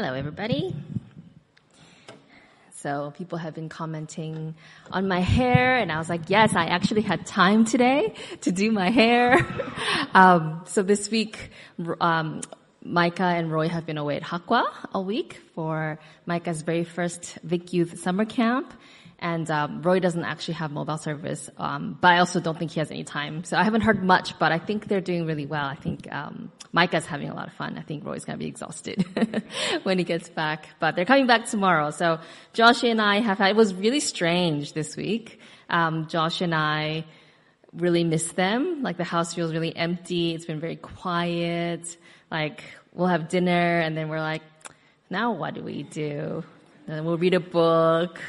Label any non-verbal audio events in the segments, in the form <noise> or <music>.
Hello, everybody. So people have been commenting on my hair, and I was like, yes, I actually had time today to do my hair. <laughs> um, so this week, um, Micah and Roy have been away at Hakwa a week for Micah's very first Vic Youth summer camp. And um, Roy doesn't actually have mobile service, um, but I also don't think he has any time. So I haven't heard much, but I think they're doing really well. I think um, Micah's having a lot of fun. I think Roy's gonna be exhausted <laughs> when he gets back, but they're coming back tomorrow. So Josh and I have had, it was really strange this week. Um, Josh and I really miss them. Like the house feels really empty. It's been very quiet. Like we'll have dinner and then we're like, now what do we do? And then we'll read a book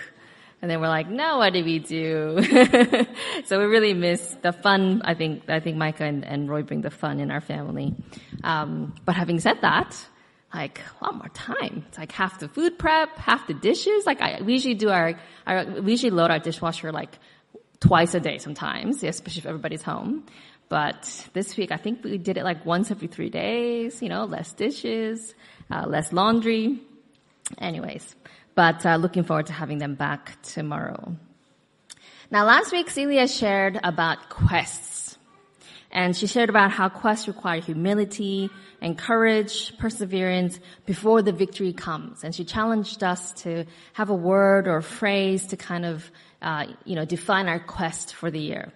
and then we're like, no, what did we do? <laughs> so we really miss the fun. I think, I think Micah and, and Roy bring the fun in our family. Um, but having said that, like a lot more time. It's like half the food prep, half the dishes. Like I, we usually do our, our, we usually load our dishwasher like twice a day sometimes, especially if everybody's home. But this week, I think we did it like once every three days, you know, less dishes, uh, less laundry. Anyways, but uh, looking forward to having them back tomorrow. Now, last week Celia shared about quests, and she shared about how quests require humility and courage, perseverance before the victory comes. And she challenged us to have a word or a phrase to kind of, uh, you know, define our quest for the year.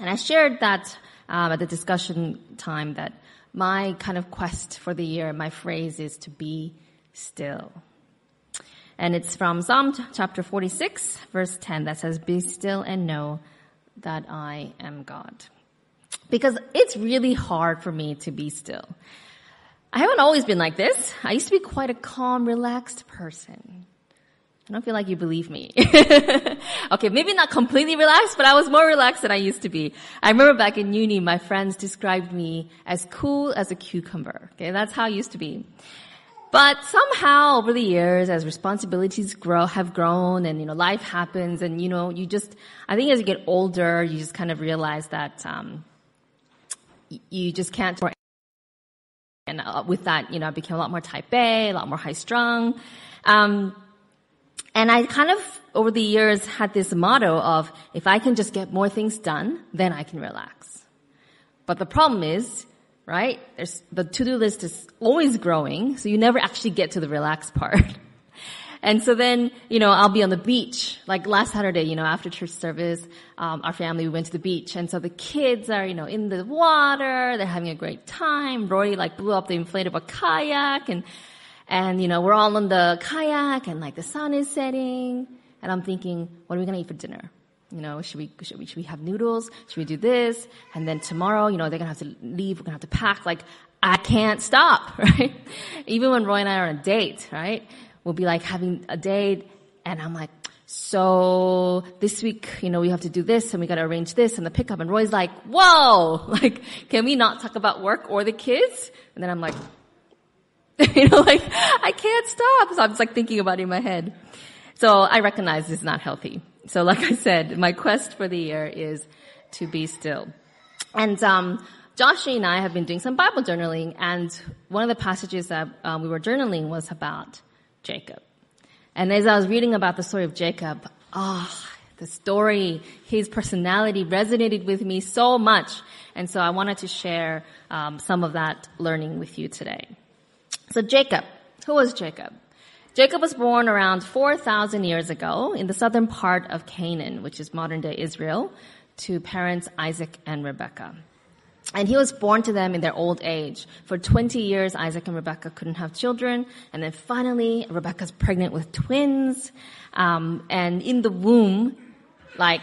And I shared that um, at the discussion time that my kind of quest for the year, my phrase is to be still. And it's from Psalm chapter 46, verse 10 that says, Be still and know that I am God. Because it's really hard for me to be still. I haven't always been like this. I used to be quite a calm, relaxed person. I don't feel like you believe me. <laughs> okay, maybe not completely relaxed, but I was more relaxed than I used to be. I remember back in uni, my friends described me as cool as a cucumber. Okay, that's how I used to be. But somehow over the years, as responsibilities grow, have grown and, you know, life happens and, you know, you just, I think as you get older, you just kind of realize that, um, you just can't, and uh, with that, you know, I became a lot more type A, a lot more high strung. Um, and I kind of, over the years, had this motto of, if I can just get more things done, then I can relax. But the problem is, right? There's, the to-do list is always growing, so you never actually get to the relaxed <laughs> part. And so then, you know, I'll be on the beach. Like last Saturday, you know, after church service, um, our family, we went to the beach. And so the kids are, you know, in the water. They're having a great time. Rory like blew up the inflatable kayak and, and, you know, we're all on the kayak and like the sun is setting. And I'm thinking, what are we going to eat for dinner? You know, should we, should we, should we have noodles? Should we do this? And then tomorrow, you know, they're gonna have to leave, we're gonna have to pack. Like, I can't stop, <laughs> right? Even when Roy and I are on a date, right? We'll be like having a date and I'm like, so this week, you know, we have to do this and we gotta arrange this and the pickup and Roy's like, whoa, <laughs> like, can we not talk about work or the kids? And then I'm like, <laughs> you know, like, I can't stop. So I'm just like thinking about it in my head. So I recognize this is not healthy. So like I said, my quest for the year is to be still. And, um, Josh and I have been doing some Bible journaling and one of the passages that um, we were journaling was about Jacob. And as I was reading about the story of Jacob, ah, oh, the story, his personality resonated with me so much. And so I wanted to share um, some of that learning with you today. So Jacob, who was Jacob? Jacob was born around 4,000 years ago in the southern part of Canaan, which is modern day Israel, to parents Isaac and Rebekah. And he was born to them in their old age. For 20 years, Isaac and Rebecca couldn't have children. And then finally, Rebekah's pregnant with twins. Um, and in the womb, like,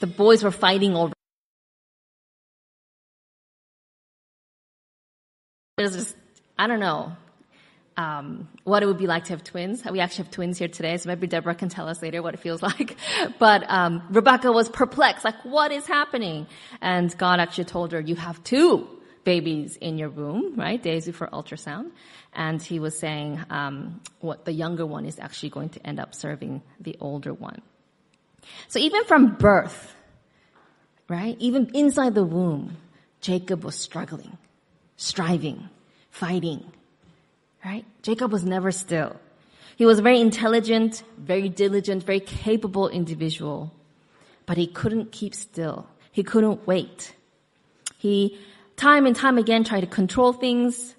the boys were fighting over. It was just, I don't know um, what it would be like to have twins. We actually have twins here today, so maybe Deborah can tell us later what it feels <laughs> like. But um, Rebecca was perplexed, like, what is happening? And God actually told her, you have two babies in your womb, right? Days for ultrasound. And he was saying um, what the younger one is actually going to end up serving the older one. So even from birth, right? Even inside the womb, Jacob was struggling, striving, fighting right? Jacob was never still. He was a very intelligent, very diligent, very capable individual, but he couldn't keep still. He couldn't wait. He time and time again tried to control things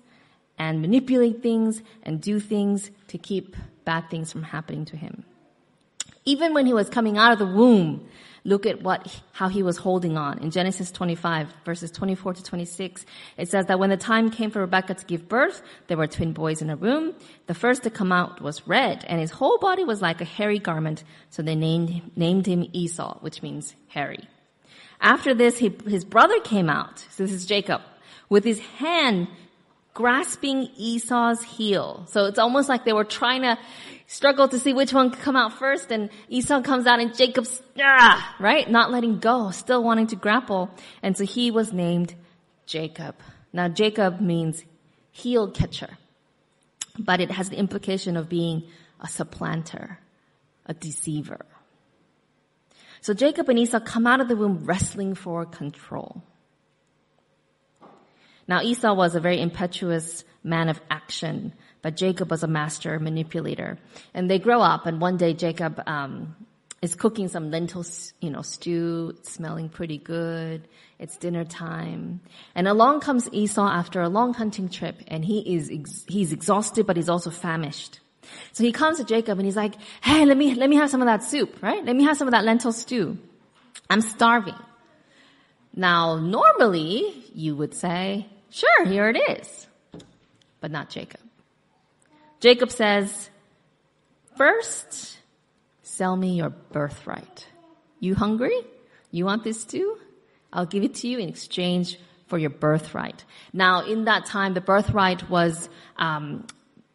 and manipulate things and do things to keep bad things from happening to him. Even when he was coming out of the womb, look at what, how he was holding on. In Genesis 25 verses 24 to 26, it says that when the time came for Rebecca to give birth, there were twin boys in a room. The first to come out was red and his whole body was like a hairy garment. So they named, named him Esau, which means hairy. After this, he, his brother came out. So this is Jacob with his hand grasping Esau's heel. So it's almost like they were trying to struggle to see which one could come out first and Esau comes out and Jacob's, ah, right? Not letting go, still wanting to grapple. And so he was named Jacob. Now Jacob means heel catcher, but it has the implication of being a supplanter, a deceiver. So Jacob and Esau come out of the womb wrestling for control. Now Esau was a very impetuous man of action, but Jacob was a master manipulator. And they grow up, and one day Jacob um, is cooking some lentil, you know, stew, smelling pretty good. It's dinner time, and along comes Esau after a long hunting trip, and he is ex- he's exhausted, but he's also famished. So he comes to Jacob and he's like, "Hey, let me let me have some of that soup, right? Let me have some of that lentil stew. I'm starving." Now, normally you would say, Sure, here it is. But not Jacob. Jacob says, first, sell me your birthright. You hungry? You want this too? I'll give it to you in exchange for your birthright. Now, in that time, the birthright was um,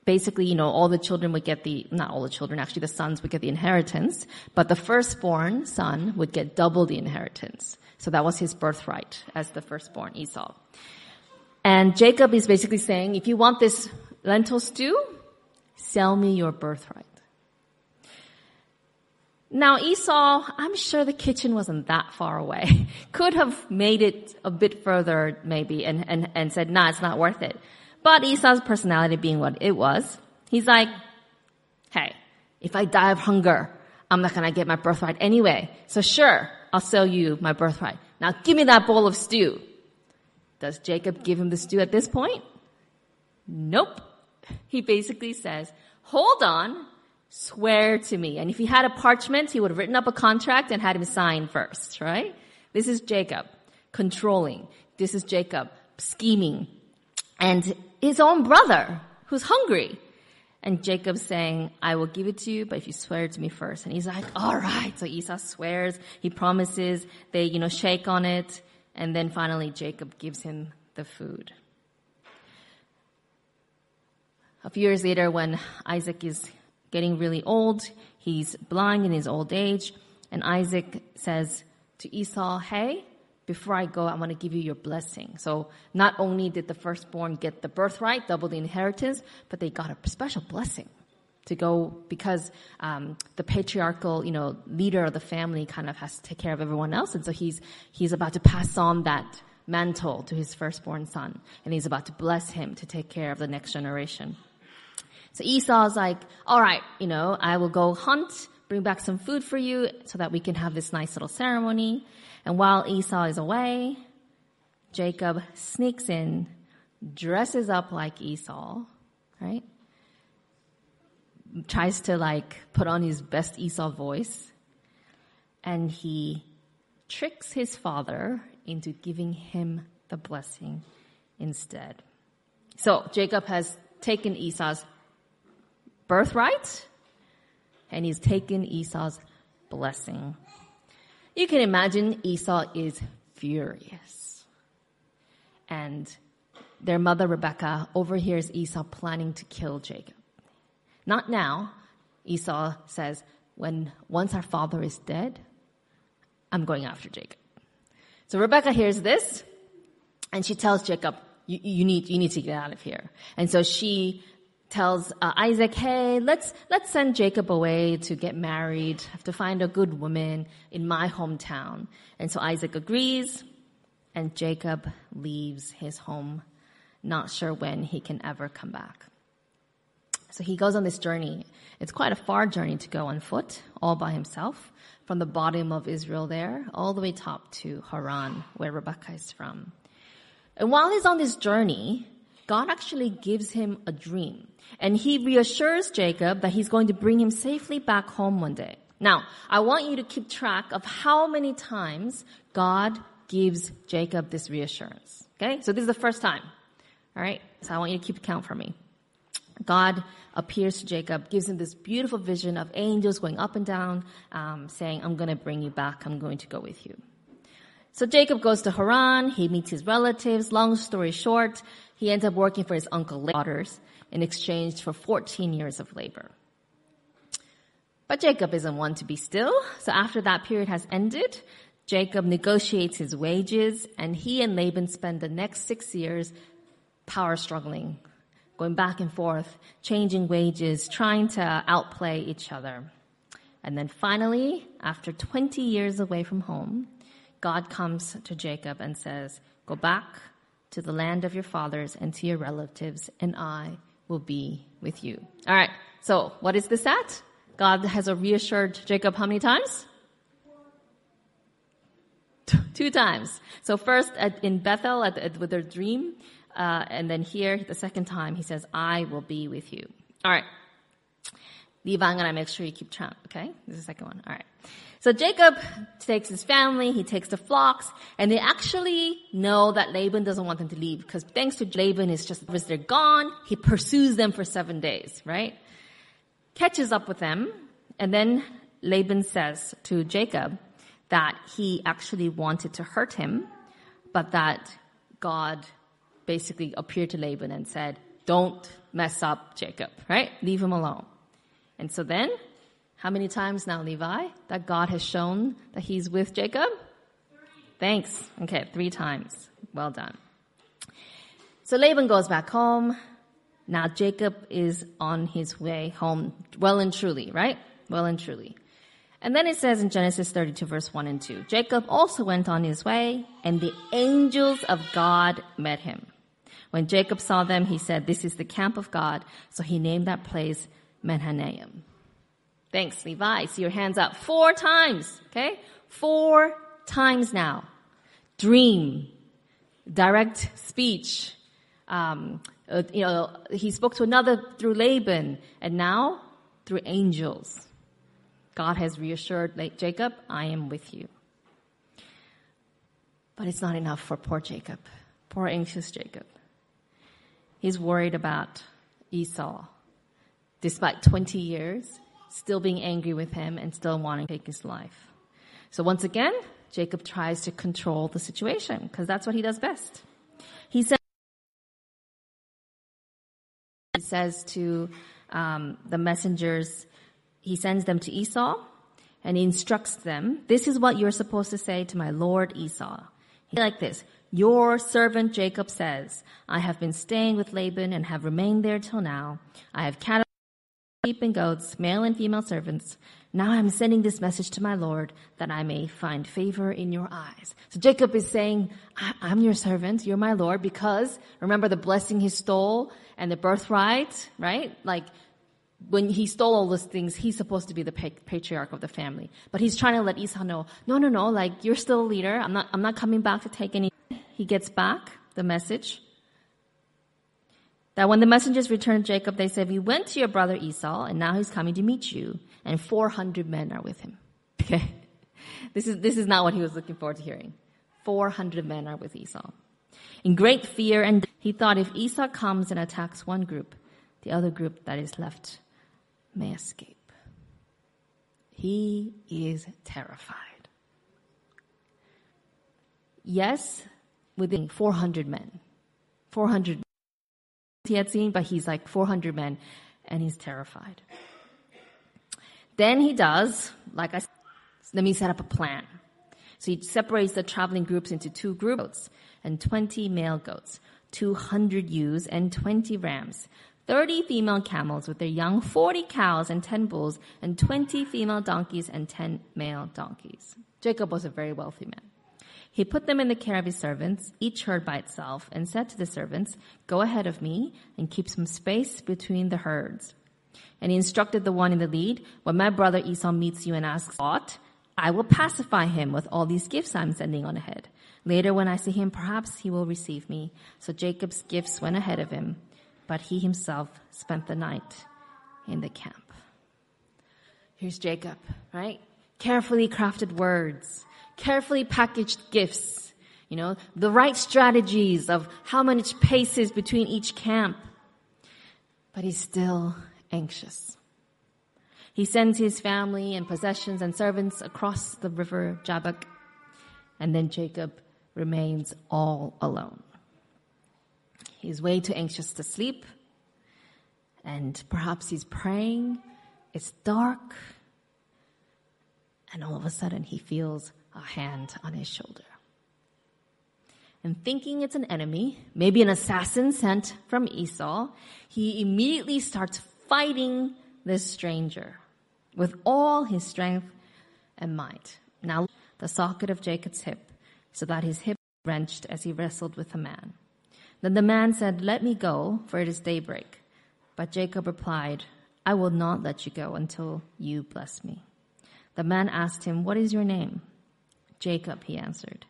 basically, you know, all the children would get the not all the children, actually, the sons would get the inheritance, but the firstborn son would get double the inheritance. So that was his birthright as the firstborn Esau. And Jacob is basically saying, if you want this lentil stew, sell me your birthright. Now Esau, I'm sure the kitchen wasn't that far away. <laughs> Could have made it a bit further maybe and, and, and said, nah, it's not worth it. But Esau's personality being what it was, he's like, hey, if I die of hunger, I'm not gonna get my birthright anyway. So sure, I'll sell you my birthright. Now give me that bowl of stew. Does Jacob give him the stew at this point? Nope. He basically says, hold on, swear to me. And if he had a parchment, he would have written up a contract and had him sign first, right? This is Jacob controlling. This is Jacob scheming. And his own brother who's hungry. And Jacob's saying, I will give it to you, but if you swear to me first. And he's like, all right. So Esau swears, he promises, they, you know, shake on it. And then finally, Jacob gives him the food. A few years later, when Isaac is getting really old, he's blind in his old age, and Isaac says to Esau, Hey, before I go, I want to give you your blessing. So not only did the firstborn get the birthright, double the inheritance, but they got a special blessing to go because um, the patriarchal, you know, leader of the family kind of has to take care of everyone else, and so he's he's about to pass on that mantle to his firstborn son, and he's about to bless him to take care of the next generation. So Esau's like, all right, you know, I will go hunt, bring back some food for you, so that we can have this nice little ceremony. And while Esau is away, Jacob sneaks in, dresses up like Esau, right? Tries to like put on his best Esau voice and he tricks his father into giving him the blessing instead. So Jacob has taken Esau's birthright and he's taken Esau's blessing. You can imagine Esau is furious. And their mother Rebecca overhears Esau planning to kill Jacob. Not now. Esau says, when once our father is dead, I'm going after Jacob. So Rebecca hears this and she tells Jacob, you, need, you need to get out of here. And so she tells uh, Isaac, hey, let's, let's send Jacob away to get married, have to find a good woman in my hometown. And so Isaac agrees and Jacob leaves his home, not sure when he can ever come back. So he goes on this journey. It's quite a far journey to go on foot, all by himself, from the bottom of Israel there, all the way top to Haran, where Rebecca is from. And while he's on this journey, God actually gives him a dream. And he reassures Jacob that he's going to bring him safely back home one day. Now, I want you to keep track of how many times God gives Jacob this reassurance. Okay? So this is the first time. Alright? So I want you to keep count for me. God appears to Jacob, gives him this beautiful vision of angels going up and down, um, saying, I'm going to bring you back. I'm going to go with you. So Jacob goes to Haran. He meets his relatives. Long story short, he ends up working for his uncle daughters in exchange for 14 years of labor. But Jacob isn't one to be still. So after that period has ended, Jacob negotiates his wages and he and Laban spend the next six years power struggling going back and forth, changing wages, trying to outplay each other. And then finally, after 20 years away from home, God comes to Jacob and says, Go back to the land of your fathers and to your relatives, and I will be with you. All right. So, what is this at? God has reassured Jacob how many times? Two times. So first at, in Bethel at, at, with their dream, uh, and then here, the second time, he says, I will be with you. All right. Levi, to make sure you keep track, okay? This is the second one. All right. So Jacob takes his family, he takes the flocks, and they actually know that Laban doesn't want them to leave because thanks to Laban, it's just, as they're gone, he pursues them for seven days, right? Catches up with them, and then Laban says to Jacob that he actually wanted to hurt him, but that God basically appeared to Laban and said, don't mess up Jacob, right? Leave him alone. And so then, how many times now, Levi, that God has shown that he's with Jacob? Thanks. Okay, three times. Well done. So Laban goes back home. Now Jacob is on his way home, well and truly, right? Well and truly. And then it says in Genesis 32 verse 1 and 2, Jacob also went on his way and the angels of God met him. When Jacob saw them, he said, this is the camp of God. So he named that place Mahanaim. Thanks, Levi. See your hands up four times. Okay. Four times now. Dream. Direct speech. Um, uh, you know, he spoke to another through Laban and now through angels. God has reassured Jacob, I am with you. But it's not enough for poor Jacob. Poor anxious Jacob. He's worried about Esau. Despite 20 years, still being angry with him and still wanting to take his life. So once again, Jacob tries to control the situation because that's what he does best. He says, says to um, the messengers, he sends them to Esau and he instructs them, this is what you're supposed to say to my Lord Esau. He like this, your servant Jacob says, I have been staying with Laban and have remained there till now. I have cattle, sheep and goats, male and female servants. Now I'm sending this message to my Lord that I may find favor in your eyes. So Jacob is saying, I'm your servant, you're my Lord, because remember the blessing he stole and the birthright, right? Like, when he stole all those things, he's supposed to be the patriarch of the family. But he's trying to let Esau know, no, no, no, like, you're still a leader. I'm not, I'm not coming back to take any he gets back the message that when the messengers returned to Jacob, they said, we went to your brother Esau and now he's coming to meet you and 400 men are with him. <laughs> Okay. This is, this is not what he was looking forward to hearing. 400 men are with Esau. In great fear and he thought if Esau comes and attacks one group, the other group that is left may escape. He is terrified. Yes, within 400 men. 400 he had seen, but he's like 400 men and he's terrified. Then he does, like I said, let me set up a plan. So he separates the traveling groups into two groups and 20 male goats, 200 ewes and 20 rams, 30 female camels with their young, 40 cows and 10 bulls, and 20 female donkeys and 10 male donkeys. Jacob was a very wealthy man. He put them in the care of his servants, each herd by itself, and said to the servants, Go ahead of me and keep some space between the herds. And he instructed the one in the lead, when my brother Esau meets you and asks aught, I will pacify him with all these gifts I'm sending on ahead. Later when I see him, perhaps he will receive me. So Jacob's gifts went ahead of him, but he himself spent the night in the camp. Here's Jacob, right? Carefully crafted words, carefully packaged gifts, you know, the right strategies of how much paces between each camp. But he's still anxious. He sends his family and possessions and servants across the river Jabbok, and then Jacob remains all alone. He's way too anxious to sleep, and perhaps he's praying. It's dark, and all of a sudden he feels a hand on his shoulder. And thinking it's an enemy, maybe an assassin sent from Esau, he immediately starts fighting this stranger with all his strength and might. Now, the socket of Jacob's hip, so that his hip wrenched as he wrestled with the man. Then the man said, Let me go, for it is daybreak. But Jacob replied, I will not let you go until you bless me. The man asked him, What is your name? Jacob, he answered.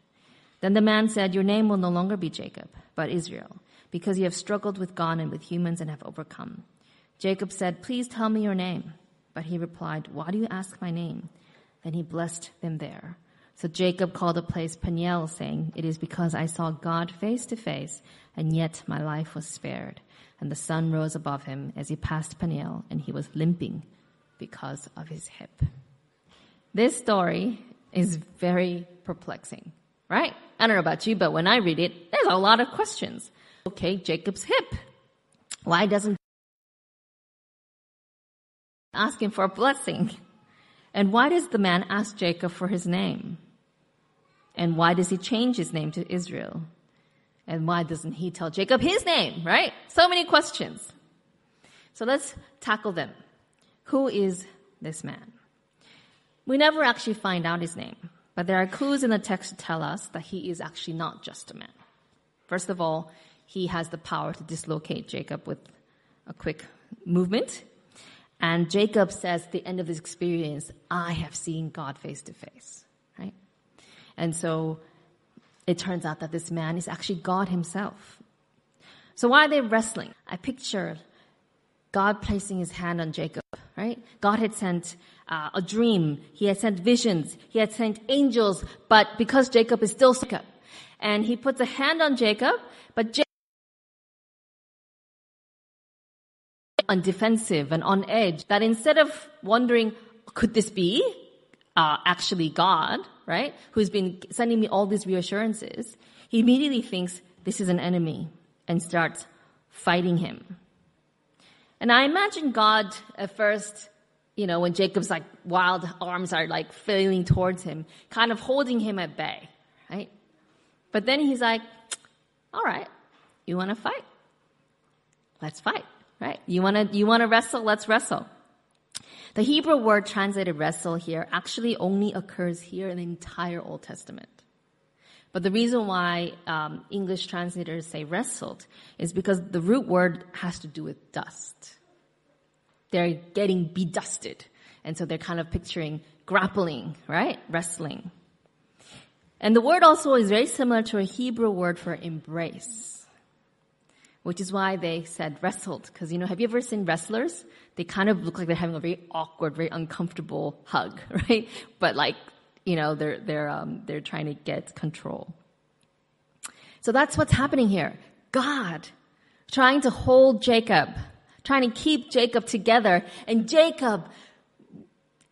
Then the man said, Your name will no longer be Jacob, but Israel, because you have struggled with God and with humans and have overcome. Jacob said, Please tell me your name. But he replied, Why do you ask my name? Then he blessed them there. So Jacob called the place Peniel, saying, It is because I saw God face to face, and yet my life was spared. And the sun rose above him as he passed Peniel, and he was limping because of his hip. This story is very perplexing, right? I don't know about you, but when I read it, there's a lot of questions. Okay, Jacob's hip. Why doesn't ask him for a blessing? And why does the man ask Jacob for his name? And why does he change his name to Israel? And why doesn't he tell Jacob his name, right? So many questions. So let's tackle them. Who is this man? We never actually find out his name, but there are clues in the text to tell us that he is actually not just a man. First of all, he has the power to dislocate Jacob with a quick movement. And Jacob says at the end of this experience, I have seen God face to face, right? And so it turns out that this man is actually God himself. So why are they wrestling? I picture God placing his hand on Jacob, right? God had sent uh, a dream. He had sent visions. He had sent angels. But because Jacob is still Jacob, and he puts a hand on Jacob, but Jacob on defensive and on edge that instead of wondering, could this be uh, actually God, right? Who's been sending me all these reassurances. He immediately thinks this is an enemy and starts fighting him. And I imagine God at first, you know, when Jacob's like wild arms are like flailing towards him, kind of holding him at bay, right? But then he's like, all right, you want to fight? Let's fight, right? You want to, you want to wrestle? Let's wrestle. The Hebrew word translated wrestle here actually only occurs here in the entire Old Testament. But the reason why um, English translators say wrestled is because the root word has to do with dust. They're getting bedusted. And so they're kind of picturing grappling, right? Wrestling. And the word also is very similar to a Hebrew word for embrace which is why they said wrestled. Because, you know, have you ever seen wrestlers? They kind of look like they're having a very awkward, very uncomfortable hug, <laughs> right? But like, you know, they're, they're, um, they're trying to get control. So that's what's happening here. God trying to hold Jacob, trying to keep Jacob together, and Jacob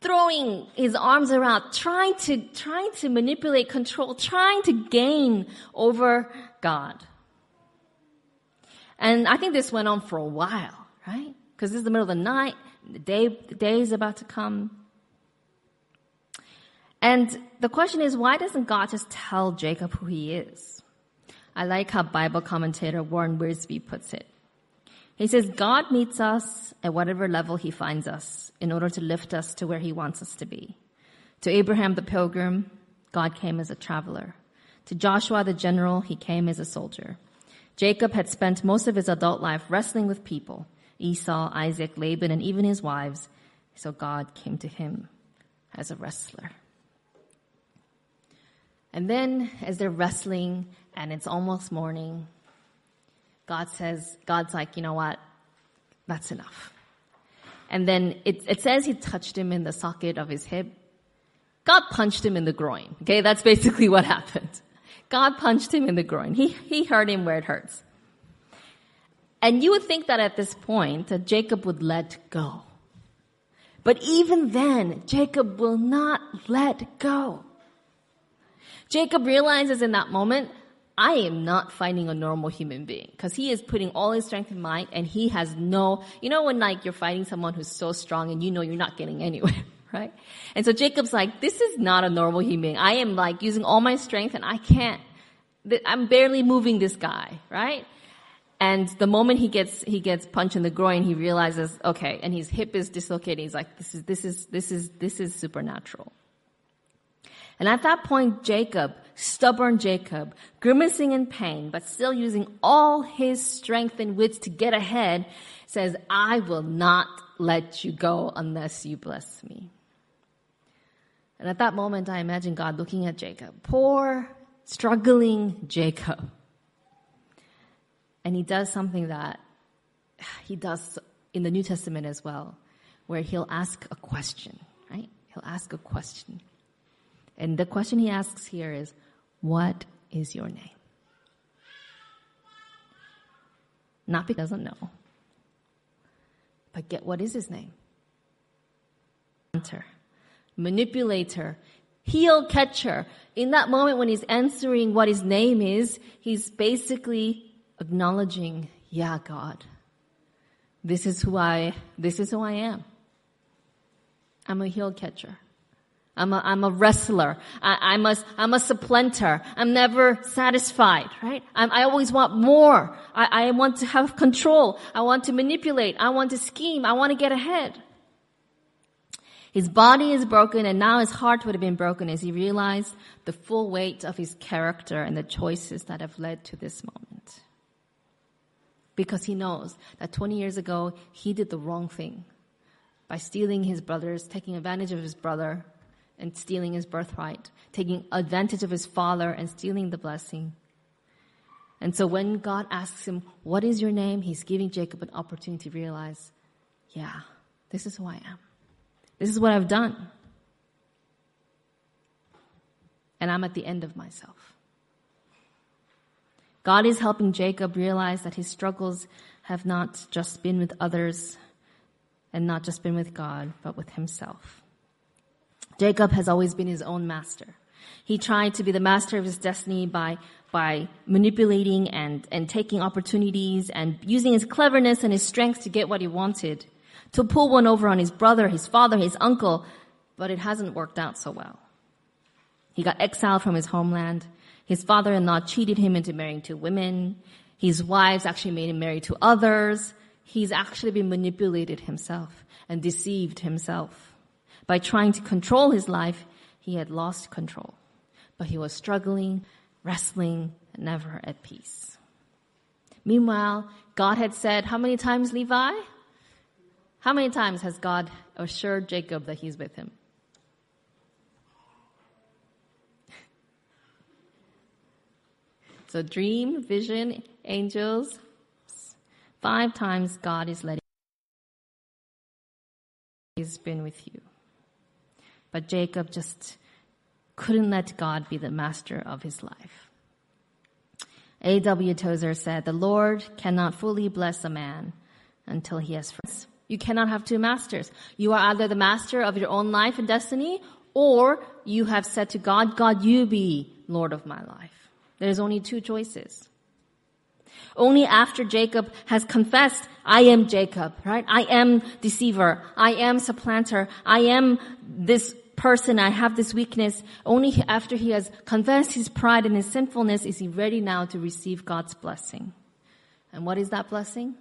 throwing his arms around, trying to, trying to manipulate control, trying to gain over God. And I think this went on for a while, right? Because this is the middle of the night, the day, the day is about to come. And the question is, why doesn't God just tell Jacob who he is? I like how Bible commentator Warren Wiersbe puts it. He says, God meets us at whatever level he finds us in order to lift us to where he wants us to be. To Abraham the pilgrim, God came as a traveler. To Joshua the general, he came as a soldier. Jacob had spent most of his adult life wrestling with people, Esau, Isaac, Laban, and even his wives. So God came to him as a wrestler. And then as they're wrestling and it's almost morning, God says, God's like, you know what? That's enough. And then it, it says he touched him in the socket of his hip. God punched him in the groin. Okay, that's basically what <laughs> happened. God punched him in the groin. He, he hurt him where it hurts. And you would think that at this point that Jacob would let go. But even then, Jacob will not let go. Jacob realizes in that moment, I am not fighting a normal human being because he is putting all his strength in mind and he has no, you know, when like you're fighting someone who's so strong and you know you're not getting anywhere, <laughs> right? And so Jacob's like, this is not a normal human being. I am like using all my strength and I can't, I'm barely moving this guy, right? And the moment he gets, he gets punched in the groin, he realizes, okay, and his hip is dislocated. He's like, this is, this is, this is, this is supernatural. And at that point, Jacob, stubborn Jacob, grimacing in pain, but still using all his strength and wits to get ahead, says, I will not let you go unless you bless me. And at that moment, I imagine God looking at Jacob, poor, struggling Jacob. And he does something that he does in the New Testament as well, where he'll ask a question, right? He'll ask a question. And the question he asks here is, what is your name? Not because he doesn't know, but get what is his name? Hunter, manipulator, heel catcher. In that moment when he's answering what his name is, he's basically acknowledging, yeah, God, this is who I, this is who I am. I'm a heel catcher. I'm a, I'm a wrestler. I, am a, I'm a supplanter. I'm never satisfied, right? I'm, i always want more. I, I want to have control. I want to manipulate. I want to scheme. I want to get ahead. His body is broken and now his heart would have been broken as he realized the full weight of his character and the choices that have led to this moment. Because he knows that 20 years ago, he did the wrong thing by stealing his brother's, taking advantage of his brother, and stealing his birthright, taking advantage of his father and stealing the blessing. And so when God asks him, What is your name? he's giving Jacob an opportunity to realize, Yeah, this is who I am. This is what I've done. And I'm at the end of myself. God is helping Jacob realize that his struggles have not just been with others and not just been with God, but with himself. Jacob has always been his own master. He tried to be the master of his destiny by, by manipulating and, and taking opportunities and using his cleverness and his strength to get what he wanted, to pull one over on his brother, his father, his uncle, but it hasn't worked out so well. He got exiled from his homeland. His father-in-law cheated him into marrying two women. His wives actually made him marry to others. He's actually been manipulated himself and deceived himself. By trying to control his life, he had lost control. But he was struggling, wrestling, never at peace. Meanwhile, God had said, how many times, Levi? How many times has God assured Jacob that he's with him? So dream, vision, angels, five times God is letting He's been with you. But Jacob just couldn't let God be the master of his life. A.W. Tozer said, the Lord cannot fully bless a man until he has friends. You cannot have two masters. You are either the master of your own life and destiny, or you have said to God, God, you be Lord of my life. There's only two choices. Only after Jacob has confessed, I am Jacob, right? I am deceiver. I am supplanter. I am this person, I have this weakness. Only after he has confessed his pride and his sinfulness is he ready now to receive God's blessing. And what is that blessing?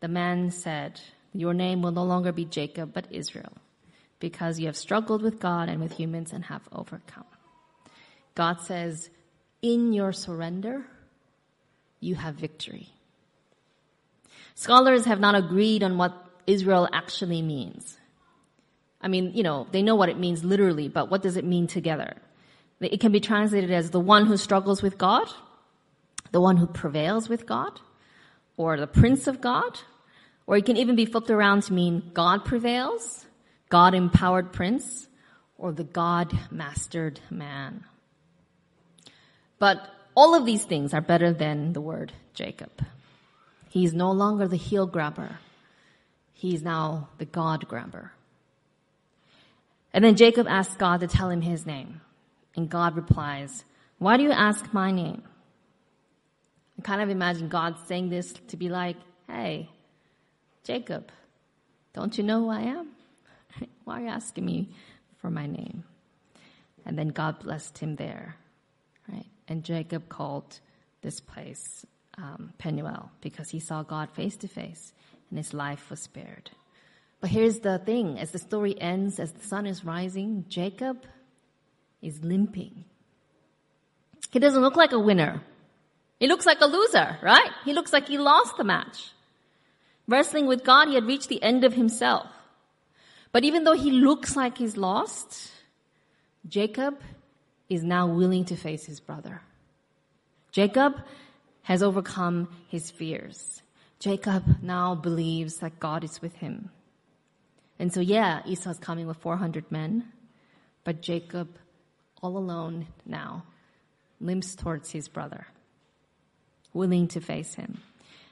The man said, your name will no longer be Jacob, but Israel, because you have struggled with God and with humans and have overcome. God says, in your surrender, you have victory. Scholars have not agreed on what Israel actually means. I mean, you know, they know what it means literally, but what does it mean together? It can be translated as the one who struggles with God, the one who prevails with God, or the prince of God, or it can even be flipped around to mean God prevails, God empowered prince, or the God mastered man. But all of these things are better than the word Jacob. He's no longer the heel grabber. He's now the God grabber. And then Jacob asks God to tell him his name. And God replies, Why do you ask my name? I kind of imagine God saying this to be like, Hey, Jacob, don't you know who I am? <laughs> Why are you asking me for my name? And then God blessed him there, right? And Jacob called this place um, Penuel because he saw God face to face and his life was spared. But here's the thing as the story ends, as the sun is rising, Jacob is limping. He doesn't look like a winner. He looks like a loser, right? He looks like he lost the match. Wrestling with God, he had reached the end of himself. But even though he looks like he's lost, Jacob is now willing to face his brother. Jacob has overcome his fears. Jacob now believes that God is with him. And so, yeah, Esau's coming with 400 men, but Jacob, all alone now, limps towards his brother, willing to face him.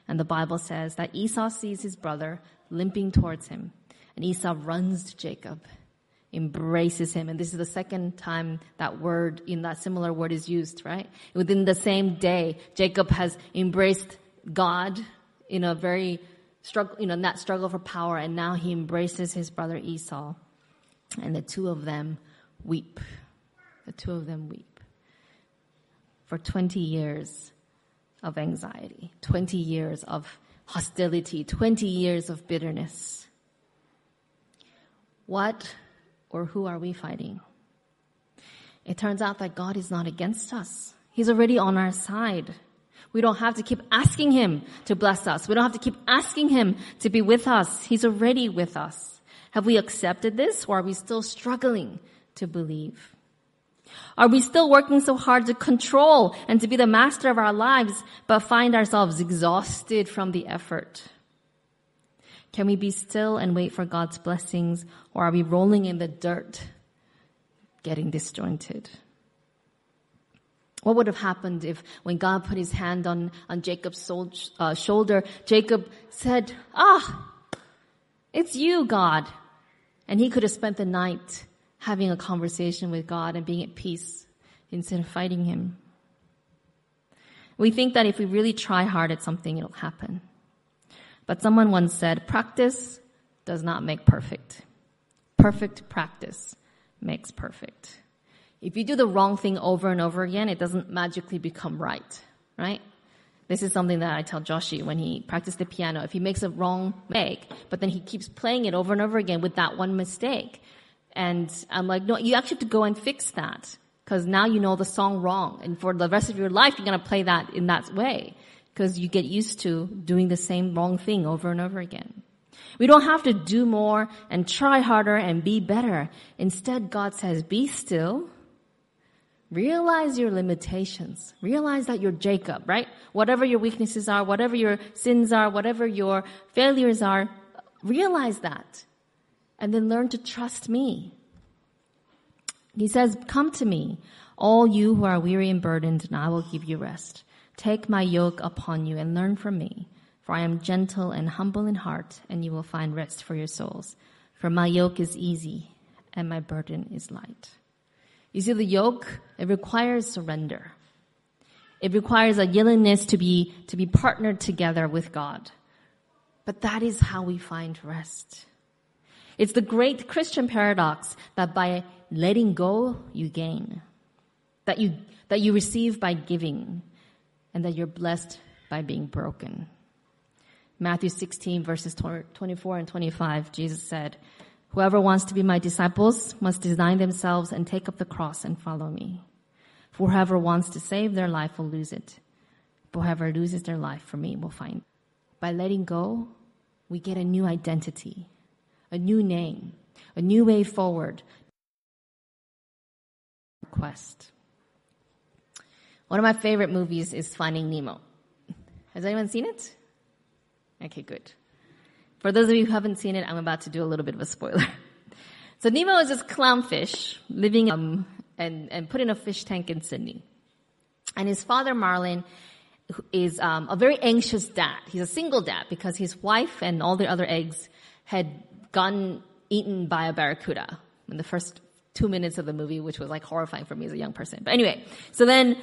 And the Bible says that Esau sees his brother limping towards him, and Esau runs to Jacob, embraces him. And this is the second time that word, in that similar word is used, right? Within the same day, Jacob has embraced God in a very struggle, you know, that struggle for power, and now he embraces his brother Esau. And the two of them weep. The two of them weep. For 20 years, of anxiety, 20 years of hostility, 20 years of bitterness. What or who are we fighting? It turns out that God is not against us. He's already on our side. We don't have to keep asking Him to bless us. We don't have to keep asking Him to be with us. He's already with us. Have we accepted this or are we still struggling to believe? Are we still working so hard to control and to be the master of our lives, but find ourselves exhausted from the effort? Can we be still and wait for God's blessings, or are we rolling in the dirt, getting disjointed? What would have happened if, when God put his hand on, on Jacob's soul, uh, shoulder, Jacob said, Ah, it's you, God. And he could have spent the night having a conversation with God and being at peace instead of fighting Him. We think that if we really try hard at something, it'll happen. But someone once said, practice does not make perfect. Perfect practice makes perfect. If you do the wrong thing over and over again, it doesn't magically become right, right? This is something that I tell Joshi when he practices the piano. If he makes a wrong mistake, but then he keeps playing it over and over again with that one mistake, and I'm like, no, you actually have to go and fix that. Cause now you know the song wrong. And for the rest of your life, you're gonna play that in that way. Cause you get used to doing the same wrong thing over and over again. We don't have to do more and try harder and be better. Instead, God says, be still. Realize your limitations. Realize that you're Jacob, right? Whatever your weaknesses are, whatever your sins are, whatever your failures are, realize that and then learn to trust me. He says, come to me, all you who are weary and burdened, and I will give you rest. Take my yoke upon you and learn from me, for I am gentle and humble in heart, and you will find rest for your souls. For my yoke is easy and my burden is light. You see, the yoke, it requires surrender. It requires a willingness to be, to be partnered together with God. But that is how we find rest. It's the great Christian paradox that by letting go, you gain. That you, that you receive by giving. And that you're blessed by being broken. Matthew 16 verses 24 and 25, Jesus said, Whoever wants to be my disciples must deny themselves and take up the cross and follow me. For whoever wants to save their life will lose it. Whoever loses their life for me will find. by letting go, we get a new identity, a new name, a new way forward. Quest. One of my favorite movies is Finding Nemo. Has anyone seen it? Okay, good. For those of you who haven't seen it, I'm about to do a little bit of a spoiler. <laughs> so Nemo is this clownfish living um, and, and put in a fish tank in Sydney. And his father, Marlin, is um, a very anxious dad. He's a single dad because his wife and all the other eggs had gotten eaten by a barracuda in the first two minutes of the movie, which was like horrifying for me as a young person. But anyway, so then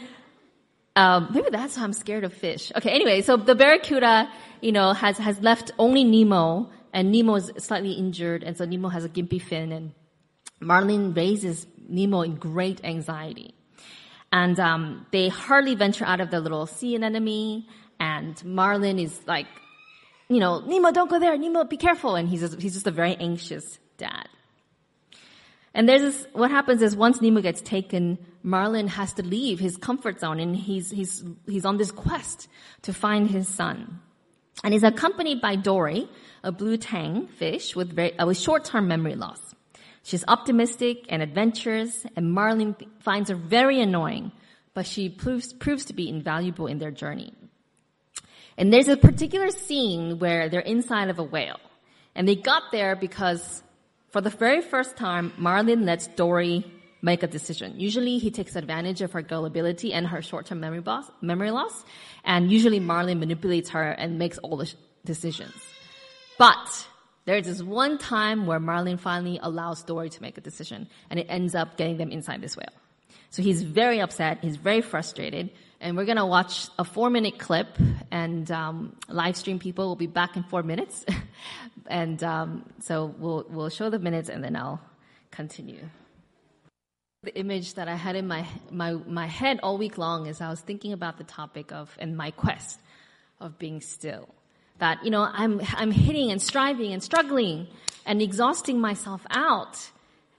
um, maybe that's why I'm scared of fish. Okay, anyway, so the barracuda, you know, has has left only Nemo, and Nemo is slightly injured, and so Nemo has a gimpy fin, and Marlin raises Nemo in great anxiety. And um, they hardly venture out of the little sea anemone. And Marlin is like, you know, Nemo, don't go there. Nemo, be careful. And he's just, he's just a very anxious dad. And there's this, what happens is once Nemo gets taken, Marlin has to leave his comfort zone and he's, he's, he's on this quest to find his son. And he's accompanied by Dory, a blue tang fish with, very, uh, with short-term memory loss. She's optimistic and adventurous, and Marlin finds her very annoying, but she proves, proves to be invaluable in their journey. And there's a particular scene where they're inside of a whale. And they got there because for the very first time, Marlin lets Dory make a decision. Usually he takes advantage of her gullibility and her short-term memory, boss, memory loss. And usually Marlin manipulates her and makes all the sh- decisions. But there's this one time where Marlin finally allows Dory to make a decision, and it ends up getting them inside this whale. So he's very upset, he's very frustrated, and we're gonna watch a four minute clip, and um, live stream people will be back in four minutes, <laughs> and um, so we'll we'll show the minutes, and then I'll continue. The image that I had in my my my head all week long is I was thinking about the topic of and my quest of being still that, you know, I'm, I'm hitting and striving and struggling and exhausting myself out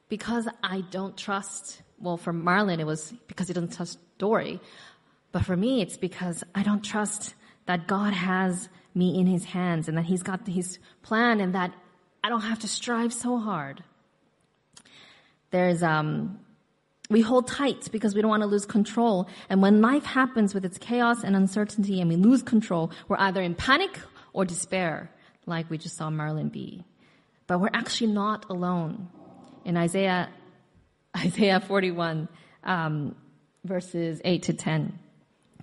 because I don't trust, well, for Marlin, it was because he doesn't trust Dory. But for me, it's because I don't trust that God has me in his hands and that he's got his plan and that I don't have to strive so hard. There's, um, we hold tight because we don't want to lose control. And when life happens with its chaos and uncertainty and we lose control, we're either in panic or despair, like we just saw Marlin be. But we're actually not alone. In Isaiah, <laughs> Isaiah 41, um, verses 8 to 10,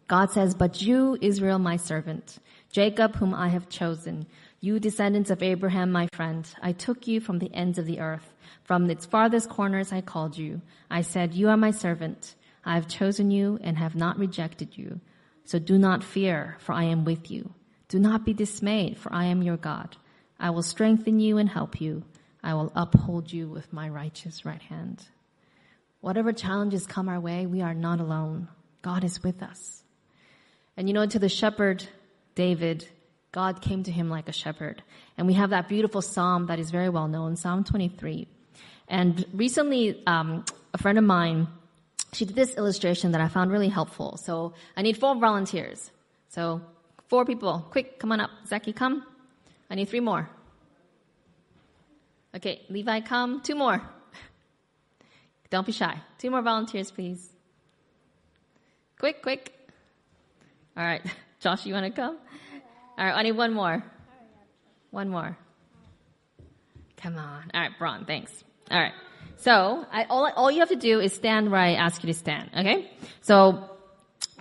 God says, But you, Israel, my servant, Jacob, whom I have chosen, you descendants of Abraham, my friend, I took you from the ends of the earth. From its farthest corners I called you. I said, You are my servant. I have chosen you and have not rejected you. So do not fear, for I am with you. Do not be dismayed, for I am your God. I will strengthen you and help you. I will uphold you with my righteous right hand. Whatever challenges come our way, we are not alone. God is with us. And you know, to the shepherd, David, God came to him like a shepherd. And we have that beautiful psalm that is very well known, Psalm 23. And recently, um, a friend of mine, she did this illustration that I found really helpful. So I need four volunteers. So Four people. Quick, come on up. Zaki, come. I need three more. Okay, Levi, come. Two more. <laughs> Don't be shy. Two more volunteers, please. Quick, quick. All right. <laughs> Josh, you want to come? All right, I need one more. One more. Come on. All right, Braun, thanks. All right. So, I, all, all you have to do is stand where I ask you to stand, okay? So,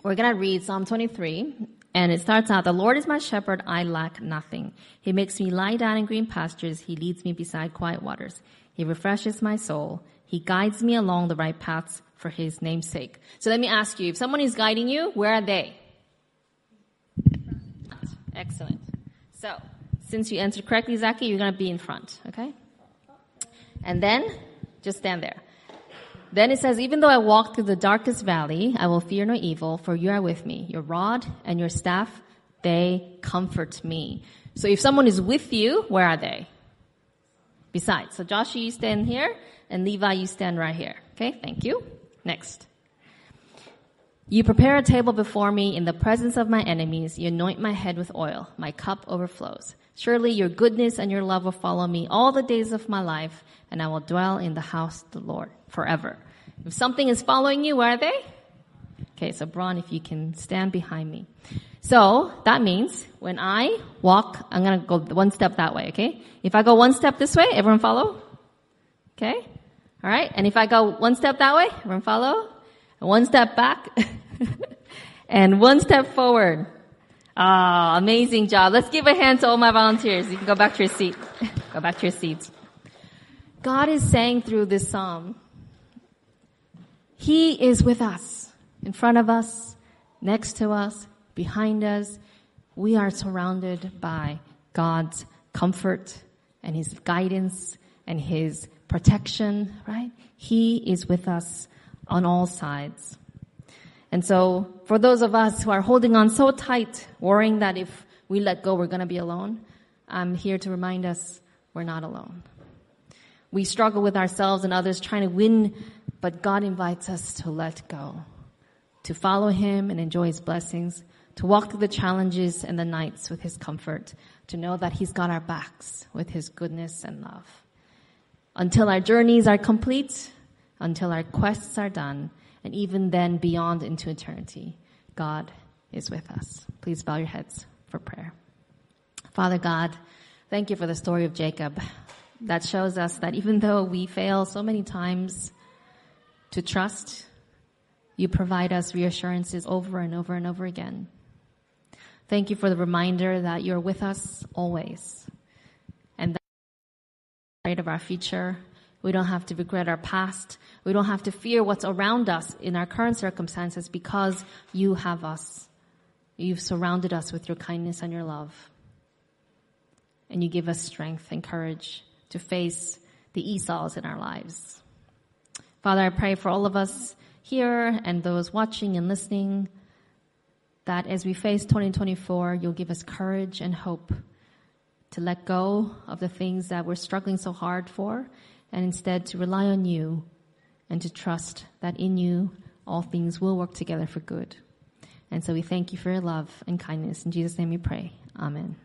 we're gonna read Psalm 23, and it starts out, the Lord is my shepherd, I lack nothing. He makes me lie down in green pastures. He leads me beside quiet waters. He refreshes my soul. He guides me along the right paths for his name's sake. So let me ask you, if someone is guiding you, where are they? Excellent. So, since you answered correctly, Zaki, you're going to be in front, okay? And then, just stand there. Then it says, even though I walk through the darkest valley, I will fear no evil, for you are with me. Your rod and your staff, they comfort me. So if someone is with you, where are they? Besides. So Joshua, you stand here, and Levi, you stand right here. Okay, thank you. Next. You prepare a table before me in the presence of my enemies. You anoint my head with oil. My cup overflows. Surely your goodness and your love will follow me all the days of my life, and I will dwell in the house of the Lord forever. If something is following you, where are they? Okay, so Braun, if you can stand behind me. So that means when I walk, I'm gonna go one step that way, okay? If I go one step this way, everyone follow? Okay? Alright? And if I go one step that way, everyone follow? One step back, <laughs> and one step forward. Ah, amazing job. Let's give a hand to all my volunteers. You can go back to your seat. <laughs> go back to your seats. God is saying through this psalm, He is with us, in front of us, next to us, behind us. We are surrounded by God's comfort and His guidance and His protection, right? He is with us on all sides. And so for those of us who are holding on so tight, worrying that if we let go, we're going to be alone, I'm here to remind us we're not alone. We struggle with ourselves and others trying to win, but God invites us to let go, to follow Him and enjoy His blessings, to walk through the challenges and the nights with His comfort, to know that He's got our backs with His goodness and love. Until our journeys are complete, until our quests are done, and even then beyond into eternity, God is with us. Please bow your heads for prayer. Father God, thank you for the story of Jacob that shows us that even though we fail so many times to trust, you provide us reassurances over and over and over again. Thank you for the reminder that you're with us always and that afraid of our future. We don't have to regret our past. We don't have to fear what's around us in our current circumstances because you have us. You've surrounded us with your kindness and your love. And you give us strength and courage to face the Esau's in our lives. Father, I pray for all of us here and those watching and listening that as we face 2024, you'll give us courage and hope to let go of the things that we're struggling so hard for and instead to rely on you and to trust that in you all things will work together for good. And so we thank you for your love and kindness. In Jesus' name we pray. Amen.